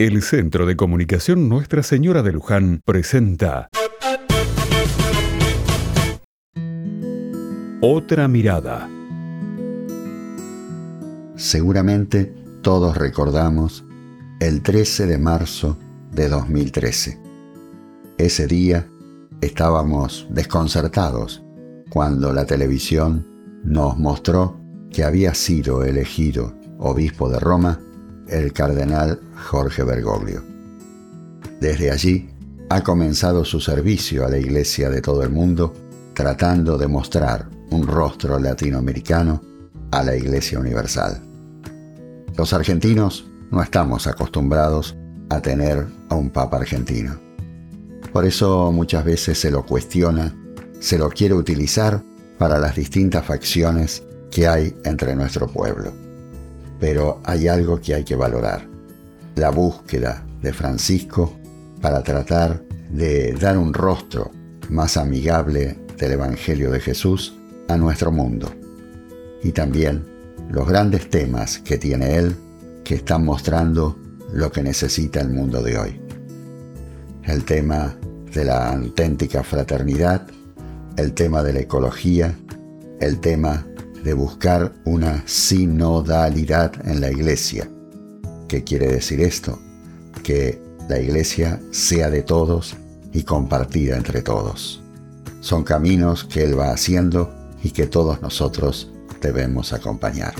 El Centro de Comunicación Nuestra Señora de Luján presenta Otra mirada. Seguramente todos recordamos el 13 de marzo de 2013. Ese día estábamos desconcertados cuando la televisión nos mostró que había sido elegido obispo de Roma el cardenal Jorge Bergoglio. Desde allí ha comenzado su servicio a la Iglesia de todo el mundo, tratando de mostrar un rostro latinoamericano a la Iglesia Universal. Los argentinos no estamos acostumbrados a tener a un Papa argentino. Por eso muchas veces se lo cuestiona, se lo quiere utilizar para las distintas facciones que hay entre nuestro pueblo pero hay algo que hay que valorar. La búsqueda de Francisco para tratar de dar un rostro más amigable del Evangelio de Jesús a nuestro mundo. Y también los grandes temas que tiene él que están mostrando lo que necesita el mundo de hoy. El tema de la auténtica fraternidad, el tema de la ecología, el tema de buscar una sinodalidad en la iglesia. ¿Qué quiere decir esto? Que la iglesia sea de todos y compartida entre todos. Son caminos que Él va haciendo y que todos nosotros debemos acompañar.